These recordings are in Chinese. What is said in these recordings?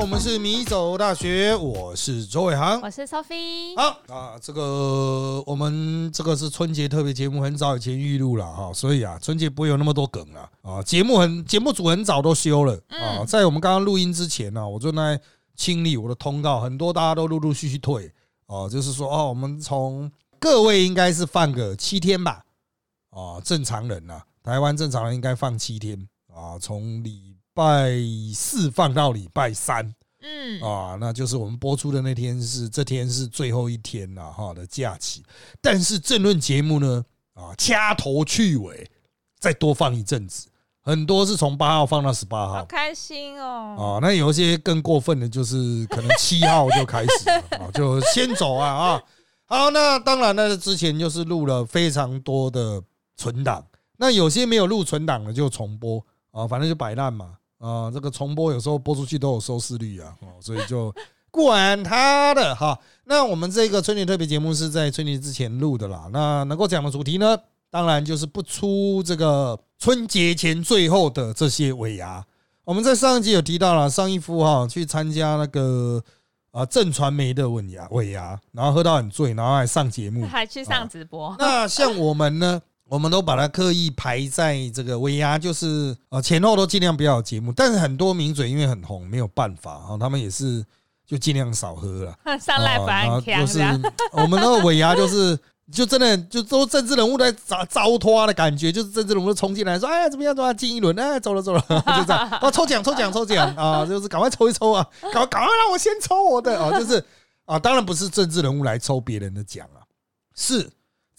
我们是米走大学，我是周伟航。我是 Sophie。好啊，这个我们这个是春节特别节目，很早以前预录了哈，所以啊，春节不会有那么多梗了啊。节目很节目组很早都休了啊，在我们刚刚录音之前呢，我正在清理我的通告，很多大家都陆陆续续退哦，就是说哦，我们从各位应该是放个七天吧，啊，正常人呐，台湾正常人应该放七天啊，从礼拜四放到礼拜三。嗯啊，那就是我们播出的那天是这天是最后一天了哈的假期，但是政论节目呢啊掐头去尾，再多放一阵子，很多是从八号放到十八号，好开心哦！啊，那有一些更过分的，就是可能七号就开始 啊，就先走啊啊！好，那当然呢，之前就是录了非常多的存档，那有些没有录存档的就重播啊，反正就摆烂嘛。啊，这个重播有时候播出去都有收视率啊，哦，所以就 管他的哈。那我们这个春节特别节目是在春节之前录的啦。那能够讲的主题呢，当然就是不出这个春节前最后的这些尾牙。我们在上一集有提到了，上一夫哈去参加那个啊正传媒的尾牙，尾牙，然后喝到很醉，然后还上节目，还去上直播。那像我们呢？我们都把它刻意排在这个尾牙，就是呃前后都尽量不要有节目，但是很多名嘴因为很红，没有办法啊，他们也是就尽量少喝 了。上来反而就是我们那个尾牙，就是就真的就都政治人物在糟糟拖的感觉，就是政治人物冲进来说：“哎呀，怎么样？怎么样？进一轮？哎，走了走了，就这样。哦，抽奖抽奖抽奖啊，就是赶快抽一抽啊，赶赶快让我先抽我的啊，就是啊，当然不是政治人物来抽别人的奖啊，是。”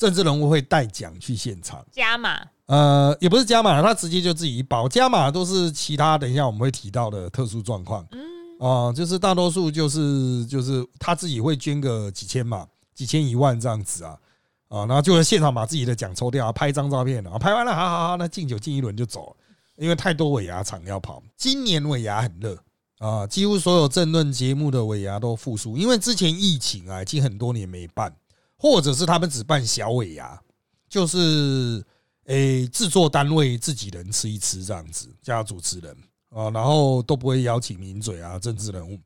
政治人物会带奖去现场加码，呃，也不是加码，他直接就自己一包加码，都是其他等一下我们会提到的特殊状况。嗯，哦，就是大多数就是就是他自己会捐个几千嘛，几千一万这样子啊，啊，然后就会现场把自己的奖抽掉，拍一张照片，然后拍完了，好好好，那敬酒敬一轮就走了，因为太多尾牙场要跑。今年尾牙很热啊，几乎所有政论节目的尾牙都复苏，因为之前疫情啊，已经很多年没办。或者是他们只办小尾牙，就是诶制作单位自己人吃一吃这样子，加主持人啊，然后都不会邀请名嘴啊、政治人物。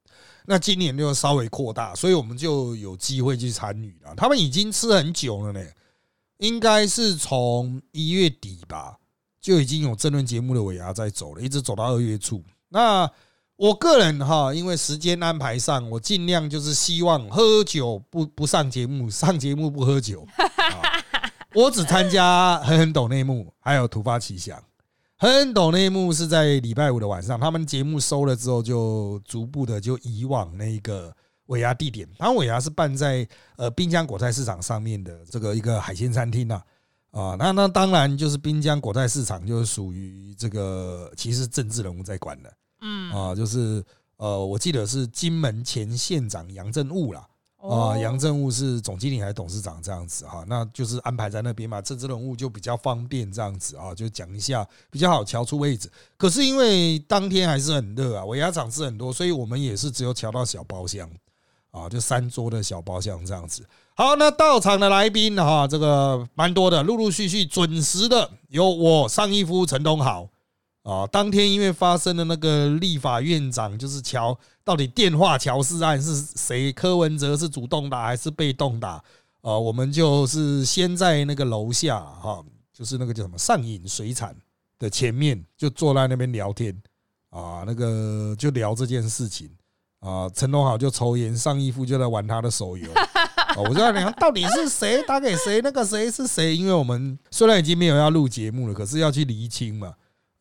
那今年就稍微扩大，所以我们就有机会去参与了。他们已经吃很久了呢，应该是从一月底吧，就已经有争论节目的尾牙在走了，一直走到二月初。那我个人哈，因为时间安排上，我尽量就是希望喝酒不不上节目，上节目不喝酒。我只参加狠狠抖内幕，还有突发奇想。狠狠抖内幕是在礼拜五的晚上，他们节目收了之后，就逐步的就移往那个尾牙地点。他尾牙是办在呃滨江果菜市场上面的这个一个海鲜餐厅呐。啊，那那当然就是滨江果菜市场就是属于这个其实政治人物在管的。嗯啊，就是呃，我记得是金门前县长杨振武啦，啊，杨振武是总经理还是董事长这样子哈，那就是安排在那边嘛，政治人物就比较方便这样子啊，就讲一下比较好瞧出位置。可是因为当天还是很热啊，尾牙场次很多，所以我们也是只有瞧到小包厢啊，就三桌的小包厢这样子。好，那到场的来宾哈，这个蛮多的，陆陆续续准时的有我上一夫陈东豪。啊，当天因为发生了那个立法院长就是乔，到底电话乔事案是谁？柯文哲是主动打还是被动打？啊，我们就是先在那个楼下哈，就是那个叫什么上影水产的前面，就坐在那边聊天啊，那个就聊这件事情啊。陈东豪就抽烟，上一夫就在玩他的手游。我就在想，到底是谁打给谁？那个谁是谁？因为我们虽然已经没有要录节目了，可是要去厘清嘛。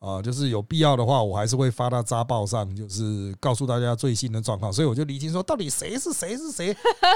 啊，就是有必要的话，我还是会发到扎报上，就是告诉大家最新的状况。所以我就厘清说，到底谁是谁是谁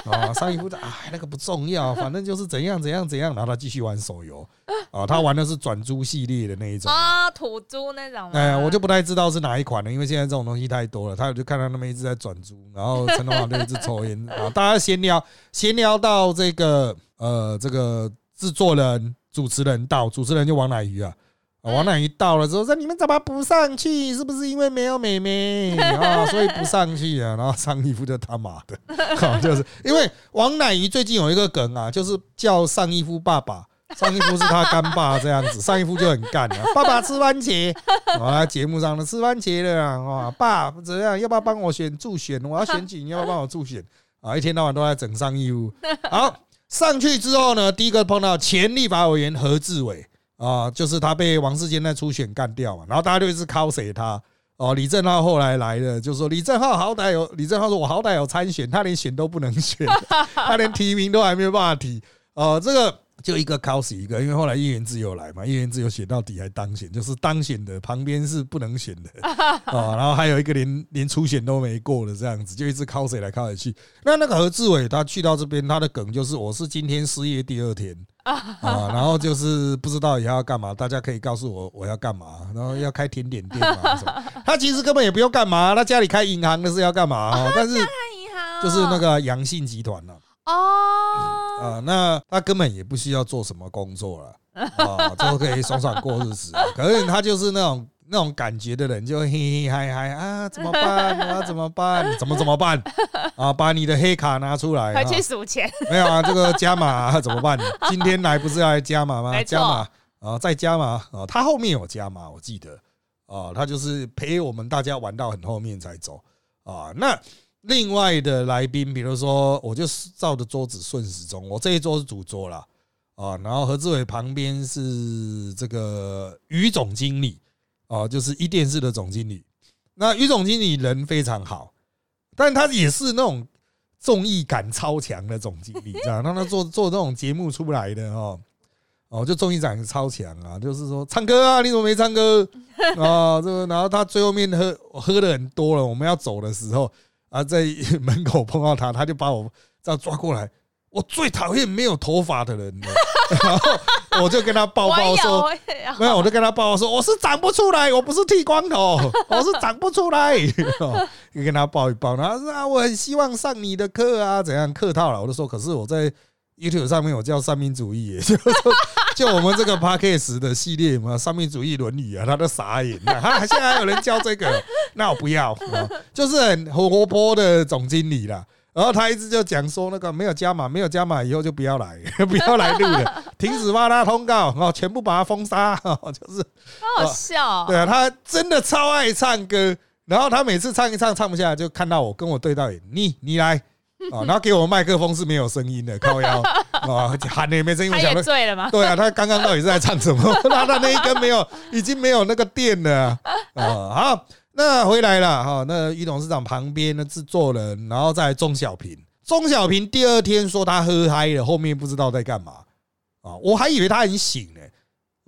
啊？上一部的哎，那个不重要，反正就是怎样怎样怎样。然后他继续玩手游啊，他玩的是转租系列的那一种啊，土租那种。哎，我就不太知道是哪一款了，因为现在这种东西太多了。他就看到那么一直在转租，然后陈东华就一直抽烟啊。大家闲聊，闲聊到这个呃，这个制作人、主持人到，主持人就王乃瑜啊。王乃瑜到了之后说：“你们怎么不上去？是不是因为没有妹妹啊，所以不上去啊？” 然后上一夫就他妈的，就是因为王乃瑜最近有一个梗啊，就是叫上一夫爸爸上一夫是他干爸这样子，上一夫就很干啊，爸爸吃番茄，啊，节目上的吃番茄的啊，爸怎样？要不要帮我选助选？我要选举，你要不要帮我助选？啊，一天到晚都在整上义夫。好，上去之后呢，第一个碰到前立法委员何志伟啊，就是他被王世坚在初选干掉嘛，然后大家就一直 cos 他。哦，李正浩后来来了，就说李正浩好歹有，李正浩说我好歹有参选，他连选都不能选，他连提名都还没有办法提。呃，这个。就一个 cos 一个，因为后来叶元志又来嘛，叶元志有选到底还当选，就是当选的旁边是不能选的啊，然后还有一个连连初选都没过的这样子，就一直 cos 来 cos 去。那那个何志伟他去到这边，他的梗就是我是今天失业第二天啊，然后就是不知道以后要干嘛，大家可以告诉我我要干嘛，然后要开甜点店嘛 什么。他其实根本也不用干嘛，他家里开银行的是要干嘛？但是就是那个阳信集团了。哦，啊，那他根本也不需要做什么工作了，啊，都可以爽爽过日子。可是他就是那种那种感觉的人，就嘿嘿嗨嗨啊，怎么办？啊怎么办？怎么怎么办？啊，把你的黑卡拿出来，快去数钱。没有啊，这个加码怎么办？今天来不是要来加码吗？加码啊，再加码啊，他后面有加码，我记得啊，他就是陪我们大家玩到很后面才走啊，那。另外的来宾，比如说，我就是照着桌子顺时钟，我这一桌是主桌了啊。然后何志伟旁边是这个于总经理啊，就是一电视的总经理。那于总经理人非常好，但他也是那种综艺感超强的总经理，这样让他做 做这种节目出来的哦哦，就综艺感超强啊，就是说唱歌啊，你怎么没唱歌啊？这个，然后他最后面喝喝的很多了，我们要走的时候。啊，在 门口碰到他，他就把我这样抓过来。我最讨厌没有头发的人了，然后我就跟他抱抱说：“没有，我就跟他抱抱说，我是长不出来，我不是剃光头，我是长不出来。”就跟他抱一抱，然后说：“啊，我很希望上你的课啊，怎样客套了？”我就说：“可是我在 YouTube 上面我叫三民主义，就就我们这个 Podcast 的系列嘛，三民主义伦理啊，他都傻眼了。他 现在还有人教这个，那我不要，就是很活泼的总经理啦。然后他一直就讲说，那个没有加码，没有加码以后就不要来，不要来录了，停止发他通告，然后全部把他封杀，就是好笑。对啊，他真的超爱唱歌，然后他每次唱一唱唱不下来，就看到我跟我对到眼，你你来。啊，然后给我麦克风是没有声音的，靠腰啊，喊的也没声音。我想醉了吗？对啊，他刚刚到底是在唱什么？他的那一根没有，已经没有那个电了啊。好，那回来了哈。那于董事长旁边的制作人，然后再钟小平。钟小平第二天说他喝嗨了，后面不知道在干嘛啊。我还以为他很醒呢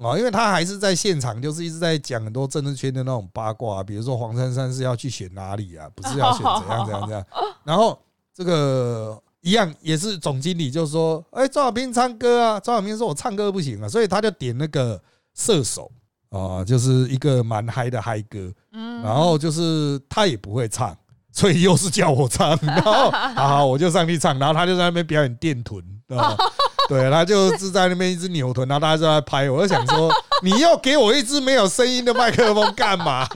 啊，因为他还是在现场，就是一直在讲很多政治圈的那种八卦，比如说黄珊珊是要去选哪里啊，不是要选怎样怎样怎样，然后。这个一样也是总经理，就说：“哎，赵小兵唱歌啊！”赵小兵说：“我唱歌不行啊，所以他就点那个射手啊，就是一个蛮嗨的嗨歌。嗯，然后就是他也不会唱，所以又是叫我唱。然后 好，我就上去唱，然后他就在那边表演电臀，对，他就是在那边一直扭臀，然后大家就在拍。我就想说，你要给我一支没有声音的麦克风干嘛？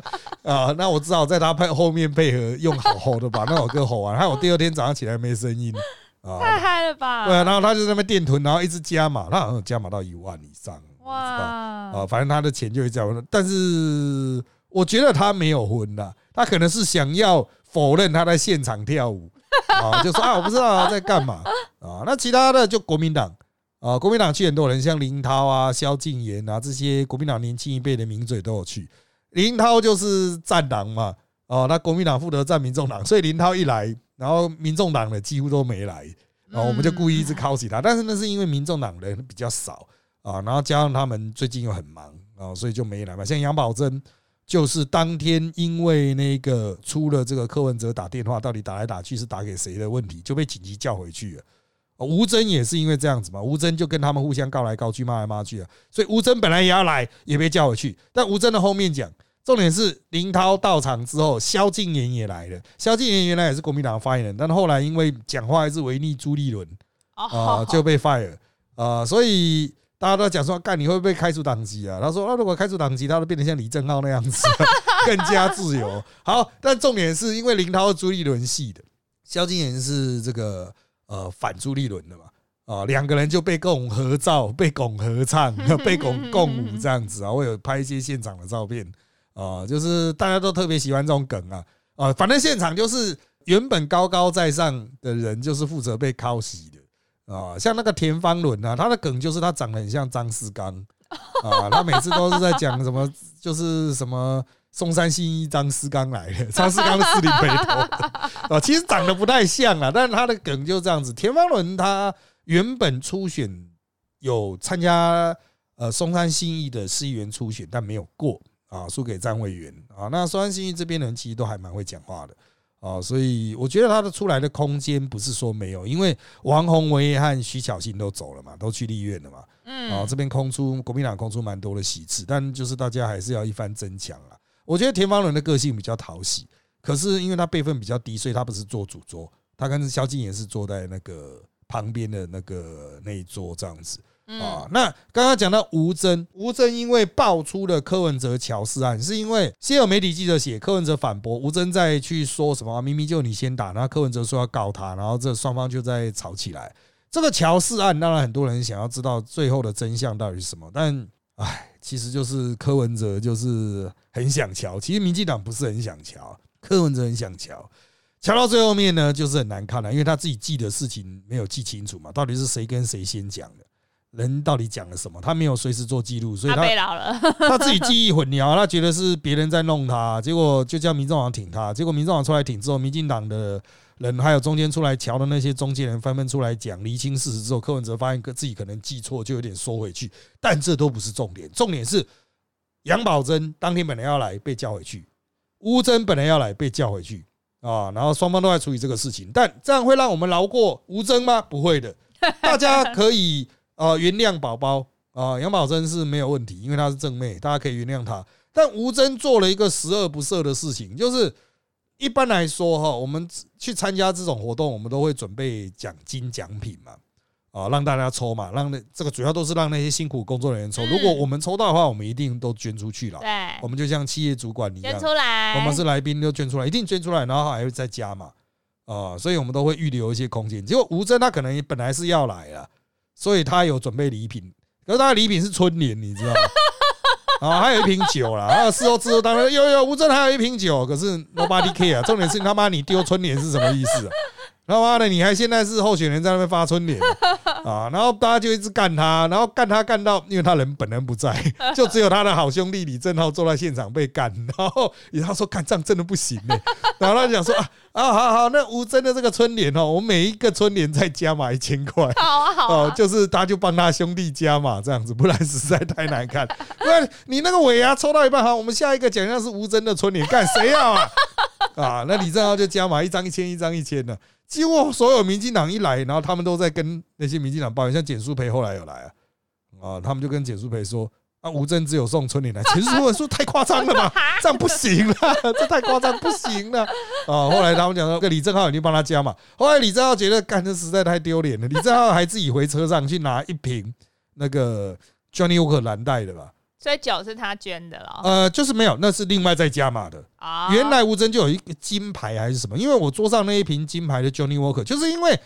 啊，那我只好在他配后面配合用好吼的把那首歌吼完，害我第二天早上起来没声音啊，太嗨了吧？对啊，然后他就在那边电臀，然后一直加码，他好像加码到一万以上，哇！啊，反正他的钱就会这样。但是我觉得他没有婚的，他可能是想要否认他在现场跳舞 啊，就说啊，我不知道在干嘛啊。那其他的就国民党啊，国民党去很多人，像林涛啊、萧敬言啊这些国民党年轻一辈的名嘴都有去。林涛就是战狼嘛，哦，那国民党负责战民众党，所以林涛一来，然后民众党的几乎都没来，然后我们就故意一直靠起他，但是那是因为民众党人比较少啊，然后加上他们最近又很忙啊，所以就没来嘛。像杨宝珍就是当天因为那个出了这个柯文哲打电话，到底打来打去是打给谁的问题，就被紧急叫回去了。吴征也是因为这样子嘛，吴征就跟他们互相告来告去，骂来骂去啊，所以吴征本来也要来，也被叫回去，但吴征的后面讲。重点是林涛到场之后，萧敬言也来了。萧敬言原来也是国民党发言人，但后来因为讲话还是违逆朱立伦啊，就被 fire 啊。所以大家都讲说，干你会不会开除党籍啊？他说，那如果开除党籍，他都变得像李正浩那样子，更加自由。好，但重点是因为林涛是朱立伦系的，萧敬言是这个呃反朱立伦的嘛啊，两个人就被共合照、被共合唱、被共共舞这样子啊。我有拍一些现场的照片啊，就是大家都特别喜欢这种梗啊啊，反正现场就是原本高高在上的人，就是负责被敲洗啊。像那个田方伦啊，他的梗就是他长得很像张思刚啊，他每次都是在讲什么，就是什么。松山新一张思刚来的，张思刚是林北头啊，其实长得不太像啊，但是他的梗就这样子。田方伦他原本初选有参加呃松山新一的市议员初选，但没有过啊，输给张委员啊。那松山新一这边人其实都还蛮会讲话的啊，所以我觉得他的出来的空间不是说没有，因为王宏维和徐巧芯都走了嘛，都去立院了嘛，嗯，啊这边空出国民党空出蛮多的席次，但就是大家还是要一番争抢啊。我觉得田方伦的个性比较讨喜，可是因为他辈分比较低，所以他不是坐主桌，他跟萧敬也是坐在那个旁边的那个那一桌这样子啊。那刚刚讲到吴征，吴征因为爆出了柯文哲乔氏案，是因为先有媒体记者写，柯文哲反驳，吴征再去说什么，明明就你先打，然后柯文哲说要告他，然后这双方就在吵起来。这个乔氏案，当然很多人想要知道最后的真相到底是什么，但唉。其实就是柯文哲就是很想瞧，其实民进党不是很想瞧，柯文哲很想瞧，瞧到最后面呢，就是很难看了，因为他自己记的事情没有记清楚嘛，到底是谁跟谁先讲的，人到底讲了什么，他没有随时做记录，所以他被老了，他自己记忆混淆，他觉得是别人在弄他，结果就叫民众党挺他，结果民众党出来挺之后，民进党的。人还有中间出来瞧的那些中间人纷纷出来讲厘清事实之后，柯文哲发现自己可能记错，就有点缩回去。但这都不是重点，重点是杨宝珍当天本来要来被叫回去，吴珍本来要来被叫回去啊。然后双方都在处理这个事情，但这样会让我们饶过吴珍吗？不会的，大家可以啊原谅宝宝啊。杨宝珍是没有问题，因为她是正妹，大家可以原谅她。但吴珍做了一个十恶不赦的事情，就是。一般来说，哈，我们去参加这种活动，我们都会准备奖金奖品嘛，啊，让大家抽嘛，让那这个主要都是让那些辛苦工作人员抽。如果我们抽到的话，我们一定都捐出去了。对，我们就像企业主管一样，捐出来。我们是来宾都捐出来，一定捐出来，然后还会再加嘛，啊，所以我们都会预留一些空间。结果吴征他可能本来是要来了，所以他有准备礼品，可是他的礼品是春联，你知道吗？啊，还有一瓶酒啦！啊，事后之后当然有有吴镇还有一瓶酒，可是 nobody care。重点是他妈你丢春联是什么意思啊？他妈的，你还现在是候选人在那边发春联啊？然后大家就一直干他，然后干他干到，因为他人本人不在，就只有他的好兄弟李正浩坐在现场被干。然后然后说干这样真的不行呢。然后他讲说啊啊好好，那吴真的这个春联哦，我每一个春联再加码一千块，好啊好哦，就是他就帮他兄弟加码这样子，不然实在太难看。不然你那个尾牙抽到一半，好，我们下一个奖项是吴真的春联，干谁要啊？啊，那李正浩就加码一张一千，一张一千的。几乎所有民进党一来，然后他们都在跟那些民进党抱怨，像简书培后来有来啊，啊，他们就跟简书培说啊，吴镇只有送春联来，简书培说太夸张了吧，这样不行了，这太夸张不行了啊。后来他们讲说，跟李正浩已经帮他加嘛，后来李正浩觉得干这实在太丢脸了，李正浩还自己回车上去拿一瓶那个 Johnny Walker 蓝带的吧。所以酒是他捐的了，呃，就是没有，那是另外再加码的。啊，原来吴尊就有一个金牌还是什么？因为我桌上那一瓶金牌的 Johnny Walker，就是因为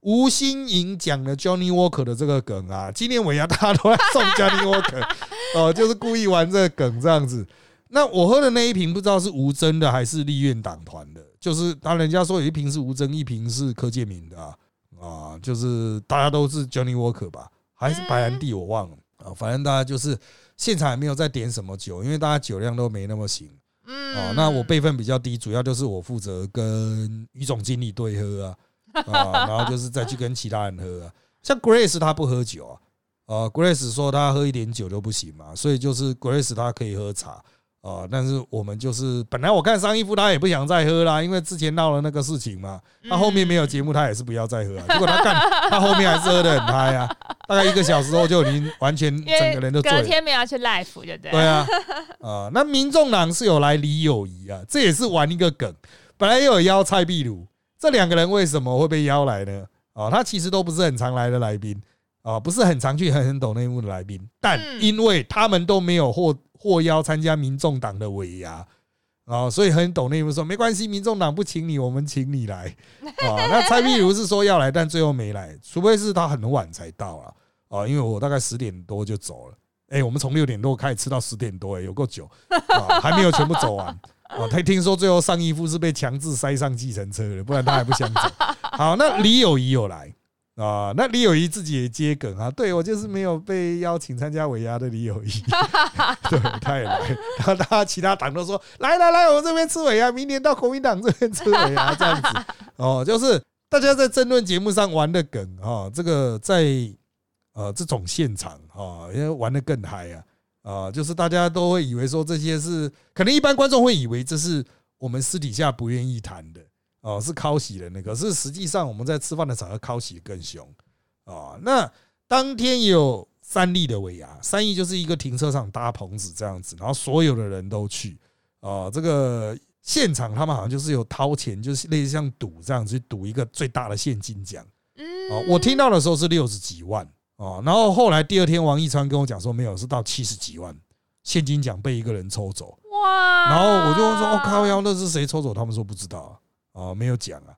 吴新颖讲了 Johnny Walker 的这个梗啊，今年尾牙大家都在送 Johnny Walker，哦，就是故意玩这个梗这样子。那我喝的那一瓶不知道是吴真的还是立院党团的，就是当人家说有一瓶是吴真，一瓶是柯建明的啊，啊，就是大家都是 Johnny Walker 吧，还是白兰地我忘了啊，反正大家就是。现场也没有再点什么酒，因为大家酒量都没那么行。嗯，哦，那我辈分比较低，主要就是我负责跟于总经理对喝啊，啊，然后就是再去跟其他人喝啊。像 Grace 他不喝酒啊，呃，Grace 说他喝一点酒都不行嘛，所以就是 Grace 他可以喝茶。啊！但是我们就是本来我看上一夫他也不想再喝啦，因为之前闹了那个事情嘛。他后面没有节目，他也是不要再喝。结果他干，他后面还是喝的很嗨啊！大概一个小时后就已经完全整个人都醉。隔天没有去 live 就对。对啊，啊，那民众党是有来李友谊啊，这也是玩一个梗。本来又有邀蔡壁如，这两个人为什么会被邀来呢？啊，他其实都不是很常来的来宾啊，不是很常去很很懂内幕的来宾，但因为他们都没有获。获邀参加民众党的尾牙啊，所以很懂内幕说没关系，民众党不请你，我们请你来 啊。那蔡壁如是说要来，但最后没来，除非是他很晚才到了啊，因为我大概十点多就走了。哎，我们从六点多开始吃到十点多，哎，有够久啊，还没有全部走完啊。他听说最后上义夫是被强制塞上计程车的，不然他还不想走。好，那李友仪有来。啊，那李友仪自己也接梗啊，对我就是没有被邀请参加尾牙的李友仪，对，他也来，然后大家其他党都说来来来，我们这边吃尾牙，明年到国民党这边吃尾牙这样子，哦，就是大家在争论节目上玩的梗啊，这个在呃这种现场啊，因为玩的更嗨啊，啊，就是大家都会以为说这些是，可能一般观众会以为这是我们私底下不愿意谈的。哦，是靠喜的那个，是实际上我们在吃饭的场合靠喜更凶啊。那当天有三例的尾牙，三亿就是一个停车场搭棚子这样子，然后所有的人都去啊。这个现场他们好像就是有掏钱，就是类似像赌这样子赌一个最大的现金奖。嗯，我听到的时候是六十几万哦，然后后来第二天王一川跟我讲说没有，是到七十几万现金奖被一个人抽走。哇！然后我就问说：“哦，靠腰，那是谁抽走？”他们说不知道。啊，没有讲啊，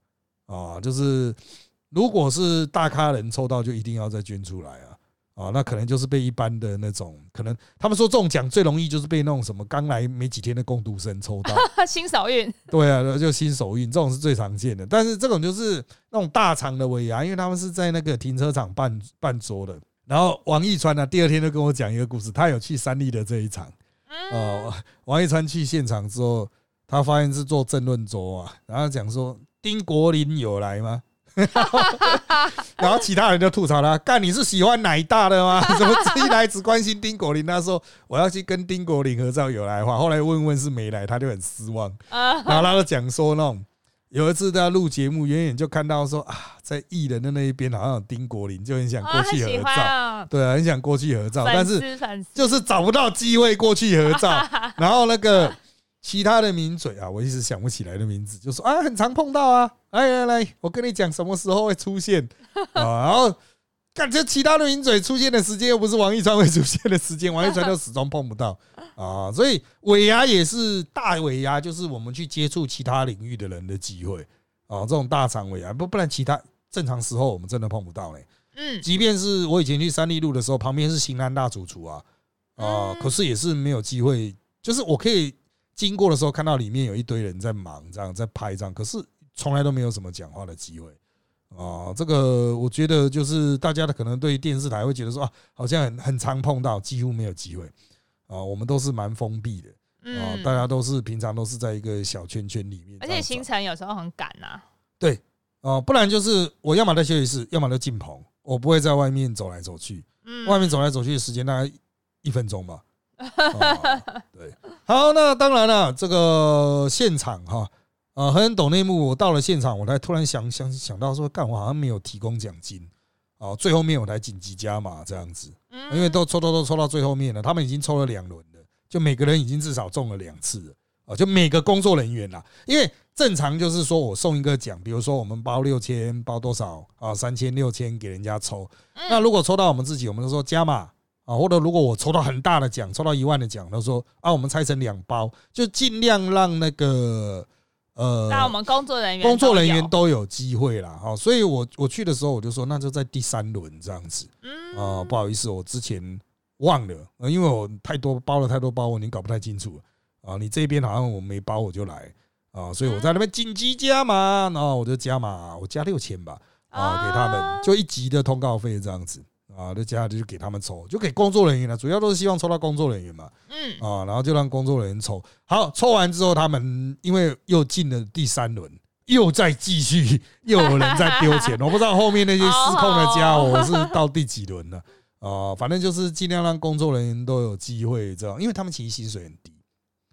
啊，就是如果是大咖人抽到，就一定要再捐出来啊，啊，那可能就是被一般的那种，可能他们说中奖最容易就是被那种什么刚来没几天的工读生抽到 新手运，对啊，就新手运这种是最常见的，但是这种就是那种大厂的尾牙，因为他们是在那个停车场办办桌的，然后王一川呢，第二天就跟我讲一个故事，他有去三立的这一场，哦，王一川去现场之后。他发现是做政论桌啊，然后讲说丁国林有来吗？然后其他人就吐槽他，干你是喜欢奶大的吗？怎么一来只关心丁国林？他说我要去跟丁国林合照，有来的话，后来问问是没来，他就很失望。然后他就讲说那种有一次在录节目，远远就看到说啊，在艺人的那一边好像有丁国林，就很想过去合照，对啊，很想过去合照，但是就是找不到机会过去合照，然后那个。其他的名嘴啊，我一直想不起来的名字，就说啊，很常碰到啊，来来来，我跟你讲什么时候会出现。啊，然后感觉其他的名嘴出现的时间又不是王一川会出现的时间，王一川就始终碰不到。啊，所以尾牙也是大尾牙，就是我们去接触其他领域的人的机会啊，这种大场尾牙不不然其他正常时候我们真的碰不到嘞，嗯，即便是我以前去三立路的时候，旁边是新安大主厨啊啊，可是也是没有机会，就是我可以。经过的时候看到里面有一堆人在忙，这样在拍这样，可是从来都没有什么讲话的机会啊。这个我觉得就是大家的可能对电视台会觉得说啊，好像很很常碰到，几乎没有机会啊。我们都是蛮封闭的啊，大家都是平常都是在一个小圈圈里面，而且行程有时候很赶呐。对啊，不然就是我要么在休息室，要么在进棚，我不会在外面走来走去。嗯，外面走来走去的时间大概一分钟吧。对，好，那当然了，这个现场哈，啊，很懂内幕。我到了现场，我才突然想想想到说，干，我好像没有提供奖金啊。最后面我才紧急加码这样子，因为都抽抽都抽到最后面了，他们已经抽了两轮了，就每个人已经至少中了两次了啊。就每个工作人员啦，因为正常就是说我送一个奖，比如说我们包六千，包多少啊？三千、六千给人家抽。那如果抽到我们自己，我们就说加码。啊，或者如果我抽到很大的奖，抽到一万的奖，他说啊，我们拆成两包，就尽量让那个呃，那我们工作人员工作人员都有机会啦。哈，所以我我去的时候我就说，那就在第三轮这样子。嗯啊，不好意思，我之前忘了，因为我太多包了太多包，我已经搞不太清楚了啊。你这边好像我没包，我就来啊，所以我在那边紧急加码，然后我就加码，我加六千吧啊，给他们就一级的通告费这样子。啊，那接下来就给他们抽，就给工作人员了，主要都是希望抽到工作人员嘛。嗯，啊，然后就让工作人员抽。好，抽完之后，他们因为又进了第三轮，又再继续，又有人在丢钱。我不知道后面那些失控的家伙是到第几轮了。啊，反正就是尽量让工作人员都有机会，这样，因为他们其实薪水很低。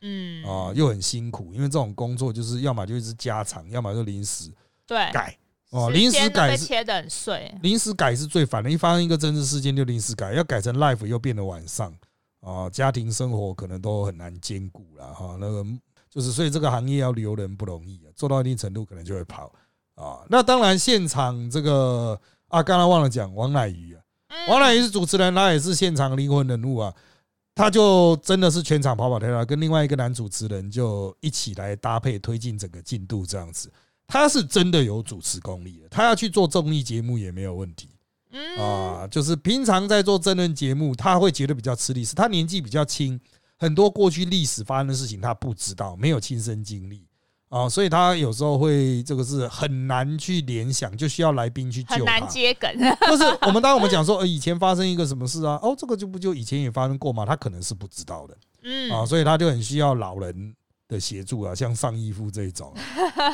嗯，啊，又很辛苦，因为这种工作就是要么就是加长，要么就临时对改。哦，临时改是切的很碎，临时改是最烦的。一发生一个政治事件就临时改，要改成 life 又变得晚上啊，家庭生活可能都很难兼顾了哈。那个就是，所以这个行业要留人不容易啊，做到一定程度可能就会跑啊。那当然，现场这个啊，刚刚忘了讲王乃瑜啊，王乃瑜是主持人，他也是现场灵魂人物啊。他就真的是全场跑跑跳跳，跟另外一个男主持人就一起来搭配推进整个进度这样子。他是真的有主持功力的，他要去做综艺节目也没有问题嗯啊。就是平常在做真人节目，他会觉得比较吃力，是他年纪比较轻，很多过去历史发生的事情他不知道，没有亲身经历啊，所以他有时候会这个是很难去联想，就需要来宾去很难。接梗，就是我们当我们讲说，呃，以前发生一个什么事啊？哦，这个就不就以前也发生过吗？他可能是不知道的嗯啊，所以他就很需要老人的协助啊，像上义夫这一种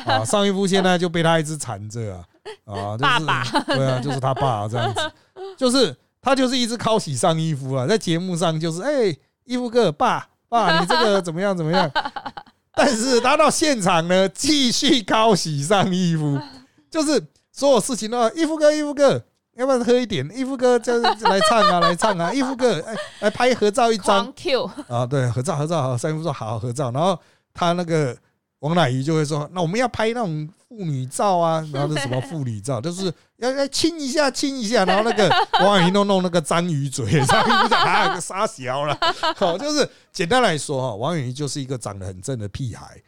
啊，啊上义夫现在就被他一直缠着啊，啊，就是爸爸对啊，就是他爸这样子，就是他就是一直靠洗上义夫啊，在节目上就是哎，义夫哥爸爸，你这个怎么样怎么样？但是他到现场呢，继续靠洗上义夫，就是所有事情都要义夫哥，义夫哥。要不要喝一点？义夫哥就是来唱啊，来唱啊！义夫哥，哎，来拍合照一张啊！对，合照合照好，三夫说好合照，然后他那个王乃瑜就会说，那我们要拍那种妇女照啊，然后是什么妇女照，就是要要亲一下亲一下，然后那个王乃瑜弄弄那个章鱼嘴，章鱼讲啊傻小了，好，就是简单来说哈，王乃瑜就是一个长得很正的屁孩。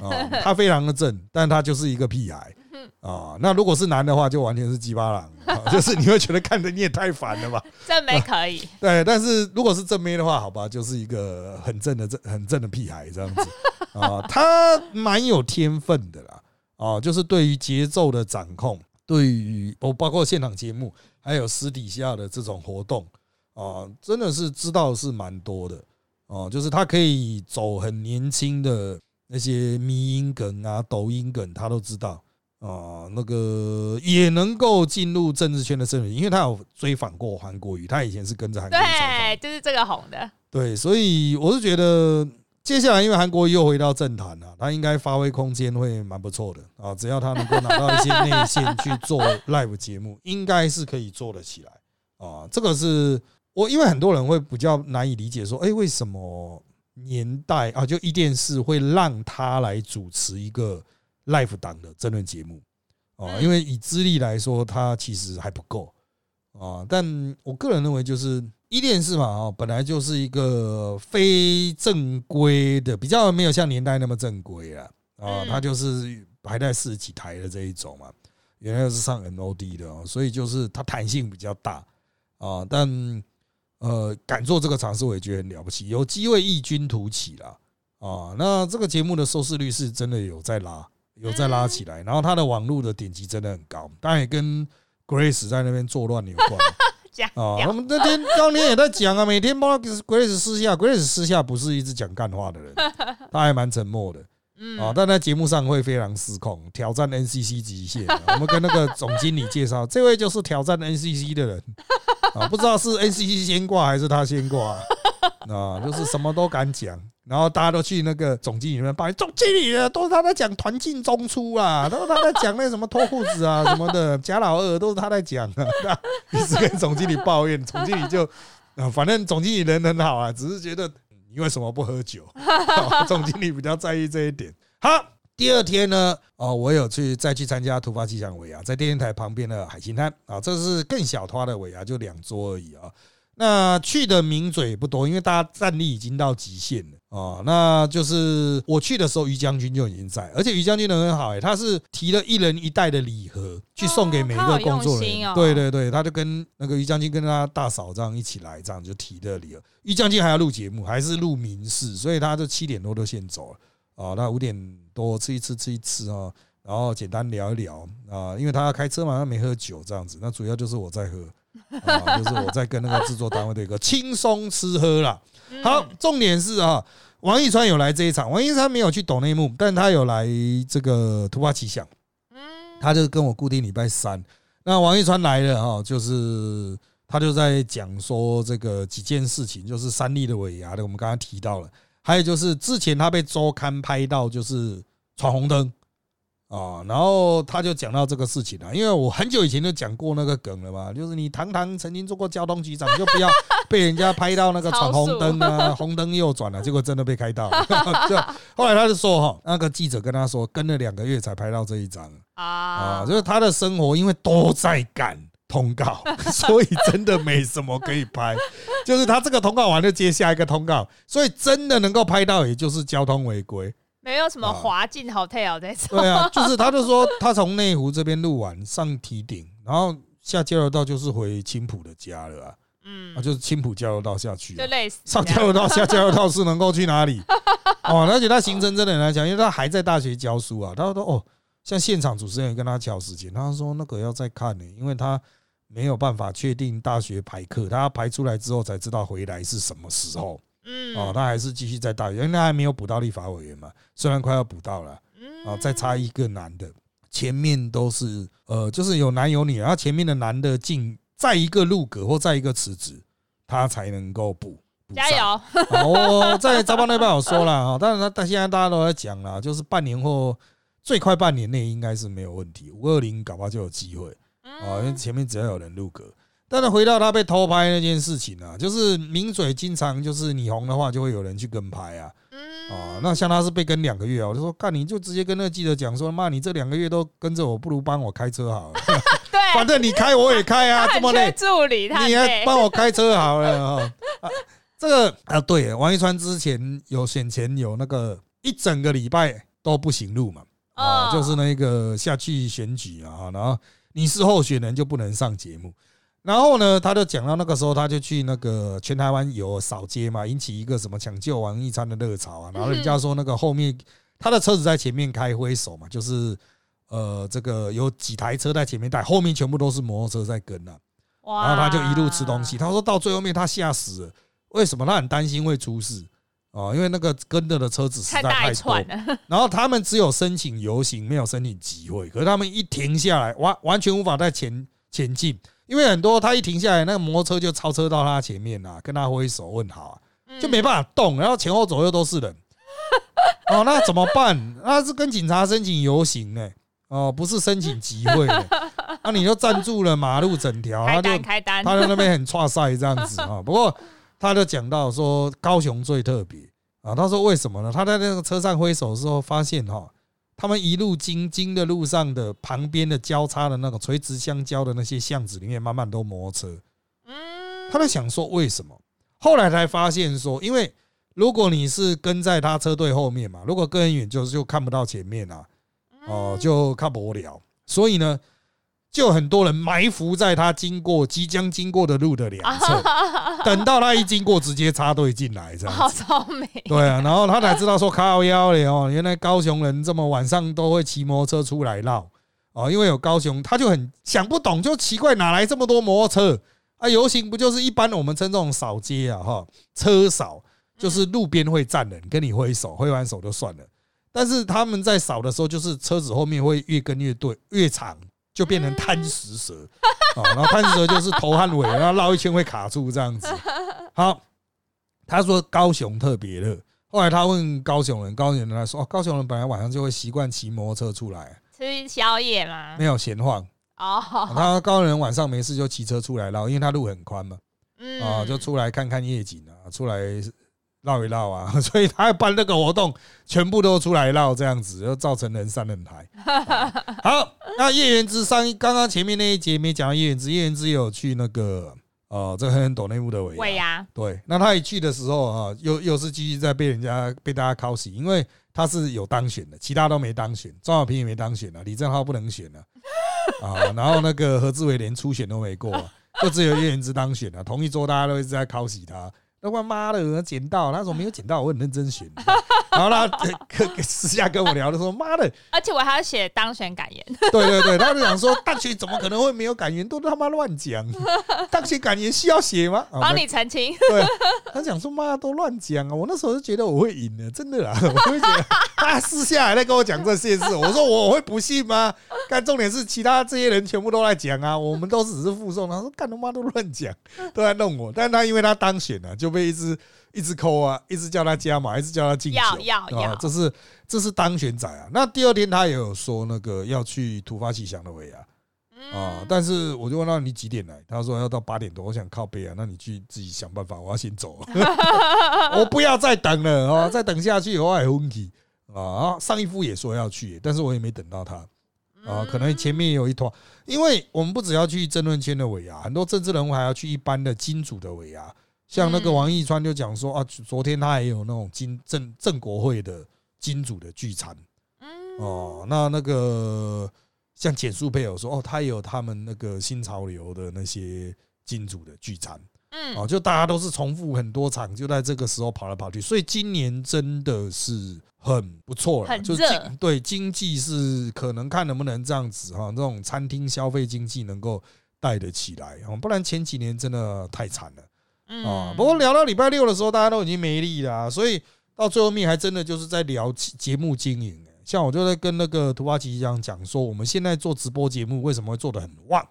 啊，他非常的正，但他就是一个屁孩。啊。那如果是男的话，就完全是鸡巴狼，啊 就是你会觉得看着你也太烦了吧？正妹可以，对，但是如果是正妹的话，好吧，就是一个很正的正很正的屁孩这样子啊，他蛮有天分的啦啊，就是对于节奏的掌控，对于哦包括现场节目，还有私底下的这种活动啊，真的是知道是蛮多的哦，就是他可以走很年轻的那些迷音梗啊、抖音梗，他都知道。啊，那个也能够进入政治圈的声援，因为他有追访过韩国瑜，他以前是跟着韩国瑜对，就是这个红的，对，所以我是觉得接下来，因为韩国又回到政坛了，他应该发挥空间会蛮不错的啊。只要他能够拿到一些内线去做 live 节目，应该是可以做得起来啊。这个是我，因为很多人会比较难以理解，说，哎，为什么年代啊，就一电视会让他来主持一个 live 档的争论节目啊？嗯因为以资历来说，他其实还不够。啊，但我个人认为，就是一电视嘛，哦，本来就是一个非正规的，比较没有像年代那么正规啊，啊，嗯它就是排在四十几台的这一种嘛，原来是上 NOD 的哦，所以就是它弹性比较大啊，但呃，敢做这个尝试，我也觉得很了不起，有机会异军突起啦啊，那这个节目的收视率是真的有在拉，有在拉起来，然后它的网络的点击真的很高，当然也跟 Grace 在那边作乱有关。这样啊，屌他们那天当天也在讲啊，每天帮 Grace 私下，Grace 私下不是一直讲干话的人，他还蛮沉默的。嗯。啊，但在节目上会非常失控，挑战 NCC 极限啊。我们跟那个总经理介绍，这位就是挑战 NCC 的人。啊，不知道是 NCC 先挂还是他先挂啊，啊就是什么都敢讲。然后大家都去那个总经理那边抱怨，总经理的都是他在讲团进中出啊，都是他在讲那什么脱裤子啊什么的，贾老二都是他在讲啊。一直跟总经理抱怨，总经理就啊，反正总经理人很好啊，只是觉得你为什么不喝酒？总经理比较在意这一点。好，第二天呢，哦，我有去再去参加突发奇想尾牙，在电视台旁边的海星滩啊，这是更小团的尾牙，就两桌而已啊。那去的名嘴不多，因为大家战力已经到极限了哦。那就是我去的时候，于将军就已经在，而且于将军人很好哎、他是提了一人一袋的礼盒去送给每一个工作人员。对对对，他就跟那个于将军跟他大嫂这样一起来，这样就提的礼盒。于将军还要录节目，还是录民事，所以他就七点多就先走了啊。那五点多吃一吃吃一吃啊，然后简单聊一聊啊，因为他要开车嘛，他没喝酒这样子。那主要就是我在喝。啊，就是我在跟那个制作单位的一个 轻松吃喝啦。嗯好，重点是啊，王一川有来这一场，王一川没有去抖内幕，但他有来这个突发奇想，嗯，他就跟我固定礼拜三。那王一川来了哈，就是他就在讲说这个几件事情，就是三立的尾牙的，我们刚刚提到了，还有就是之前他被周刊拍到就是闯红灯。啊，然后他就讲到这个事情了，因为我很久以前就讲过那个梗了嘛，就是你堂堂曾经做过交通局长，就不要 被人家拍到那个闯红灯啊，红灯右转了，结果真的被开到了。就后来他就说哈，那个记者跟他说，跟了两个月才拍到这一张啊啊，就是他的生活因为都在赶通告，所以真的没什么可以拍。就是他这个通告完就接下一个通告，所以真的能够拍到，也就是交通违规。没有什么啊滑进 hotel 这种。对啊，就是他就说他从内湖这边录完上提顶，然后下交流道就是回青浦的家了啊，嗯啊，就是青浦交流道下去啊、就类似上交流道下交流道是能够去哪里？哦，而且他行程真的很难讲，因为他还在大学教书啊。他说哦，像现场主持人也跟他敲时间，他说那个要再看呢、因为他没有办法确定大学排课，他排出来之后才知道回来是什么时候。嗯哦，他还是继续在大学，因为他还没有补到立法委员嘛，虽然快要补到了。嗯啊，再差一个男的，前面都是呃，就是有男有女，然后前面的男的进再一个入阁或再一个辞职，他才能够补。补！加油！好我在早班那边有说了啊，当然他但现在大家都在讲了，就是半年后最快半年内应该是没有问题，五二零搞不好就有机会啊，因为嗯前面只要有人入格。但是回到他被偷拍那件事情啊，就是名嘴经常就是你红的话，就会有人去跟拍啊。嗯。哦，那像他是被跟两个月啊，我就说干，你就直接跟那个记者讲说，妈，你这两个月都跟着我，不如帮我开车好了，对，反正你开我也开啊，这么累，助理，他你还帮我开车好了这个啊，对，王一川之前有选前有那个一整个礼拜都不行路嘛，啊，哦就是那个下去选举啊，然后你是候选人就不能上节目。然后呢，他就讲到那个时候，他就去那个全台湾有扫街嘛，引起一个什么抢救王一餐的热潮啊。然后人家说那个后面他的车子在前面开挥手嘛，就是呃这个有几台车在前面带，后面全部都是摩托车在跟啊。哇然后他就一路吃东西。他说到最后面他吓死了，为什么？他很担心会出事哦，因为那个跟着的车子实在太多 然后他们只有申请游行，没有申请集会。可是他们一停下来，完完全无法再前前进，因为很多他一停下来，那个摩托车就超车到他前面啊，跟他挥手问好啊，就没办法动，然后前后左右都是人。哦，那怎么办？那是跟警察申请游行呢、哦，不是申请集会呢、那 你就占住了马路整条，他就开单，他在那边很差赛这样子啊。不过他就讲到说，高雄最特别啊。他说为什么呢？他在那个车上挥手的时候，发现哈，他们一路经经的路上的旁边的交叉的那个垂直相交的那些巷子里面，慢慢都摩托车。嗯，他在想说为什么？后来才发现说，因为如果你是跟在他车队后面嘛，如果跟很远就就看不到前面啊，哦，就看不了。所以呢，就很多人埋伏在他经过即将经过的路的两侧，等到他一经过，直接插队进来这样好子。聪明，对啊，然后他才知道说靠腰了哦，原来高雄人这么晚上都会骑摩托车出来绕。哦，因为有高雄，他就很想不懂，就奇怪哪来这么多摩托车？啊？游行不就是一般我们称这种扫街啊哈，车扫就是路边会站人跟你挥手，挥完手就算了，但是他们在扫的时候，就是车子后面会越跟越对越长，就变成贪食蛇啊，然后贪食蛇就是头和尾，然后绕一圈会卡住这样子。好，他说高雄特别热。后来他问高雄人，高雄人他说：“哦，高雄人本来晚上就会习惯骑摩托车出来，吃宵夜吗没？有闲晃。哦，他高雄人晚上没事就骑车出来绕，因为他路很宽嘛，嗯啊，就出来看看夜景啊，出来绕一绕啊，所以他办那个活动，全部都出来绕这样子，就造成人山人海。好，那叶元之上刚刚前面那一节没讲到叶元之，叶元之有去那个呃，这个很抖内幕的尾尾牙。牙，对，那他一去的时候啊，又又是继续在被人家被大家敲洗，因为他是有当选的，其他都没当选，庄小平也没当选啊，李正浩不能选啊，啊，然后那个何志伟连初选都没过啊，就只有叶元之当选了，同一桌大家都一直在敲洗他。那他妈的，捡到，他说没有捡到，我很认真选。然后他 呃私下跟我聊的时候，妈的，而且我还要写当选感言，对对对，他就想说当选怎么可能会没有感言，都他妈乱讲，当选感言需要写吗？啊帮你澄清。对，他想说妈都乱讲啊！我那时候就觉得我会赢的，真的啦，我会觉得他私下还在跟我讲这些事，我说我我会不信吗？但重点是其他这些人全部都在讲啊，我们都只是附送。他说干他妈都乱讲，都在弄我。但是他因为他当选了，就被一直一直扣啊，一直叫他加码，一直叫他进球要要啊要，这是这是当选仔啊。那第二天他也有说那个要去突发奇想的尾牙。啊！嗯，但是我就问他你几点来？他说要到八点多。我想靠背啊，那你去自己想办法，我要先走，我不要再等了啊！再等下去我还昏体啊！上一夫也说要去，但是我也没等到他啊，可能前面有一团，因为我们不只要去争论圈的尾牙，很多政治人物还要去一般的金主的尾牙，像那个嗯王一川就讲说啊，昨天他也有那种金正正国会的金主的聚餐嗯，哦，那那个像简素配有说哦，他也有他们那个新潮流的那些金主的聚餐。嗯哦，就大家都是重复很多场，就在这个时候跑来跑去，所以今年真的是很不错了。就经对经济是可能看能不能这样子哈，这种餐厅消费经济能够带得起来啊，不然前几年真的太惨了嗯啊。不过聊到礼拜六的时候，大家都已经没力了啊，所以到最后面还真的就是在聊节节目经营。像我就在跟那个图巴奇这样讲说，我们现在做直播节目为什么会做得很旺？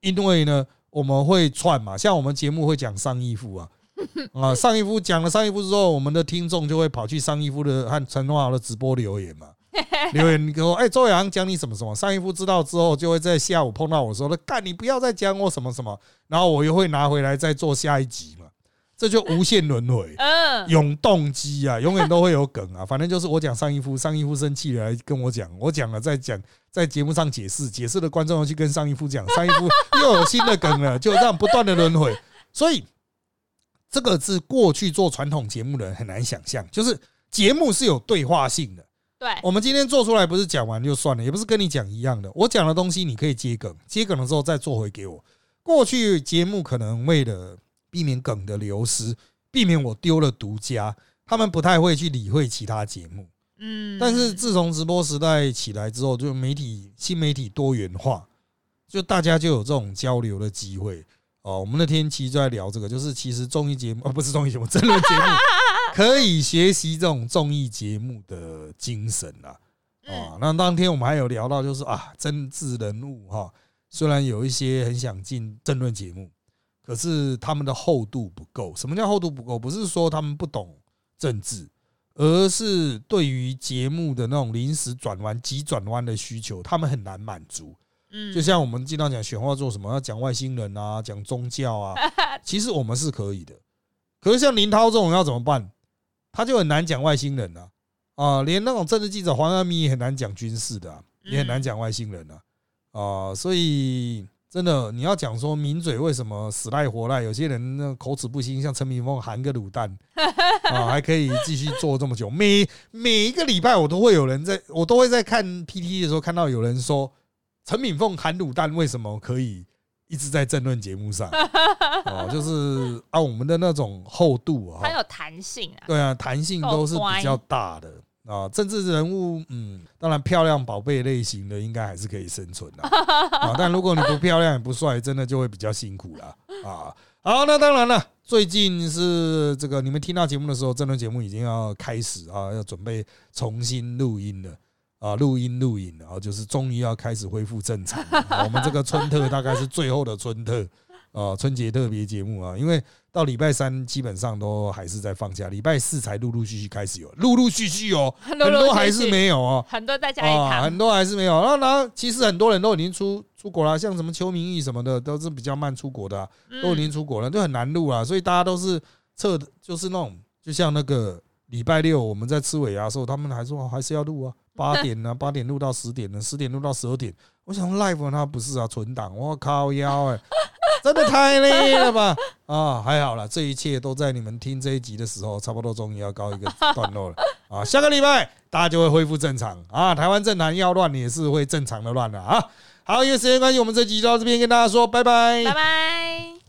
因为呢，我们会串嘛，像我们节目会讲上一夫啊，啊，上一夫讲了上一夫之后，我们的听众就会跑去上一夫的和陈东豪的直播留言嘛，留言给我，哎，周洋讲你什么什么，上一夫知道之后，就会在下午碰到我说，的干你不要再讲我什么什么，然后我又会拿回来再做下一集嘛，这就无限轮回。嗯，永动机啊，永远都会有梗啊。反正就是我讲上一夫，上一夫生气了来跟我讲，我讲了再讲，在节目上解释，解释的观众要去跟上一夫讲，上一夫 又有新的梗了，就这样不断的轮回。所以这个是过去做传统节目的人很难想象，就是节目是有对话性的。对，我们今天做出来不是讲完就算了，也不是跟你讲一样的。我讲的东西你可以接梗，接梗的时候再做回给我。过去节目可能为了避免梗的流失，避免我丢了独家，他们不太会去理会其他节目。嗯，但是自从直播时代起来之后，就媒体新媒体多元化，就大家就有这种交流的机会。哦，我们那天其实就在聊这个，就是其实综艺节目，啊，不是综艺节目，真人节目可以学习这种综艺节目的精神啦。嗯啊，那当天我们还有聊到，就是啊，政治人物哈，虽然有一些很想进政论节目，可是他们的厚度不够。什么叫厚度不够？不是说他们不懂政治，而是对于节目的那种临时转弯、急转弯的需求，他们很难满足。嗯，就像我们经常讲选话做什么，要讲外星人啊，讲宗教啊，其实我们是可以的。可是像林涛这种要怎么办？他就很难讲外星人啊，啊，连那种政治记者黄安咪也很难讲军事的、啊，也很难讲外星人啊，啊，所以真的你要讲说名嘴为什么死赖活赖，有些人那口齿不清，像陈明峰含个卤蛋 啊，还可以继续做这么久。每每一个礼拜我都会有人在，我都会在看 PT 的时候看到有人说陈敏凤含卤蛋为什么可以一直在政论节目上？哦，就是啊，我们的那种厚度啊，它有弹性啊，对啊，弹性都是比较大的啊。政治人物，嗯，当然漂亮宝贝类型的应该还是可以生存的 啊。但如果你不漂亮也不帅，真的就会比较辛苦了啊。好，那当然了，最近是这个你们听到节目的时候，这轮节目已经要开始啊，要准备重新录音了。啊，录音录影，然后就是终于要开始恢复正常了。啊我们这个春特大概是最后的春特啊，春节特别节目啊，因为到礼拜三基本上都还是在放假，礼拜四才陆陆续续开始有，陆陆续续 有，很多还是没有哦。很多在家里很，多还是没有。然后，然后其实很多人都已经出出国了，像什么邱明义什么的，都是比较慢出国的啊、都已经嗯出国了，就很难录啊。所以大家都是测的，就是那种，就像那个礼拜六我们在吃尾牙的时候，他们还说、哦还是要录啊，八点呢，八点录到十点呢，十点录到十二点。我想 live 它不是啊，存档，我靠腰哎、真的太累了吧？啊，还好啦，这一切都在你们听这一集的时候，差不多终于要告一个段落了啊。下个礼拜大家就会恢复正常啊，台湾政坛要乱也是会正常的乱了啊。好，因为时间关系，我们这集就到这边跟大家说拜拜拜拜。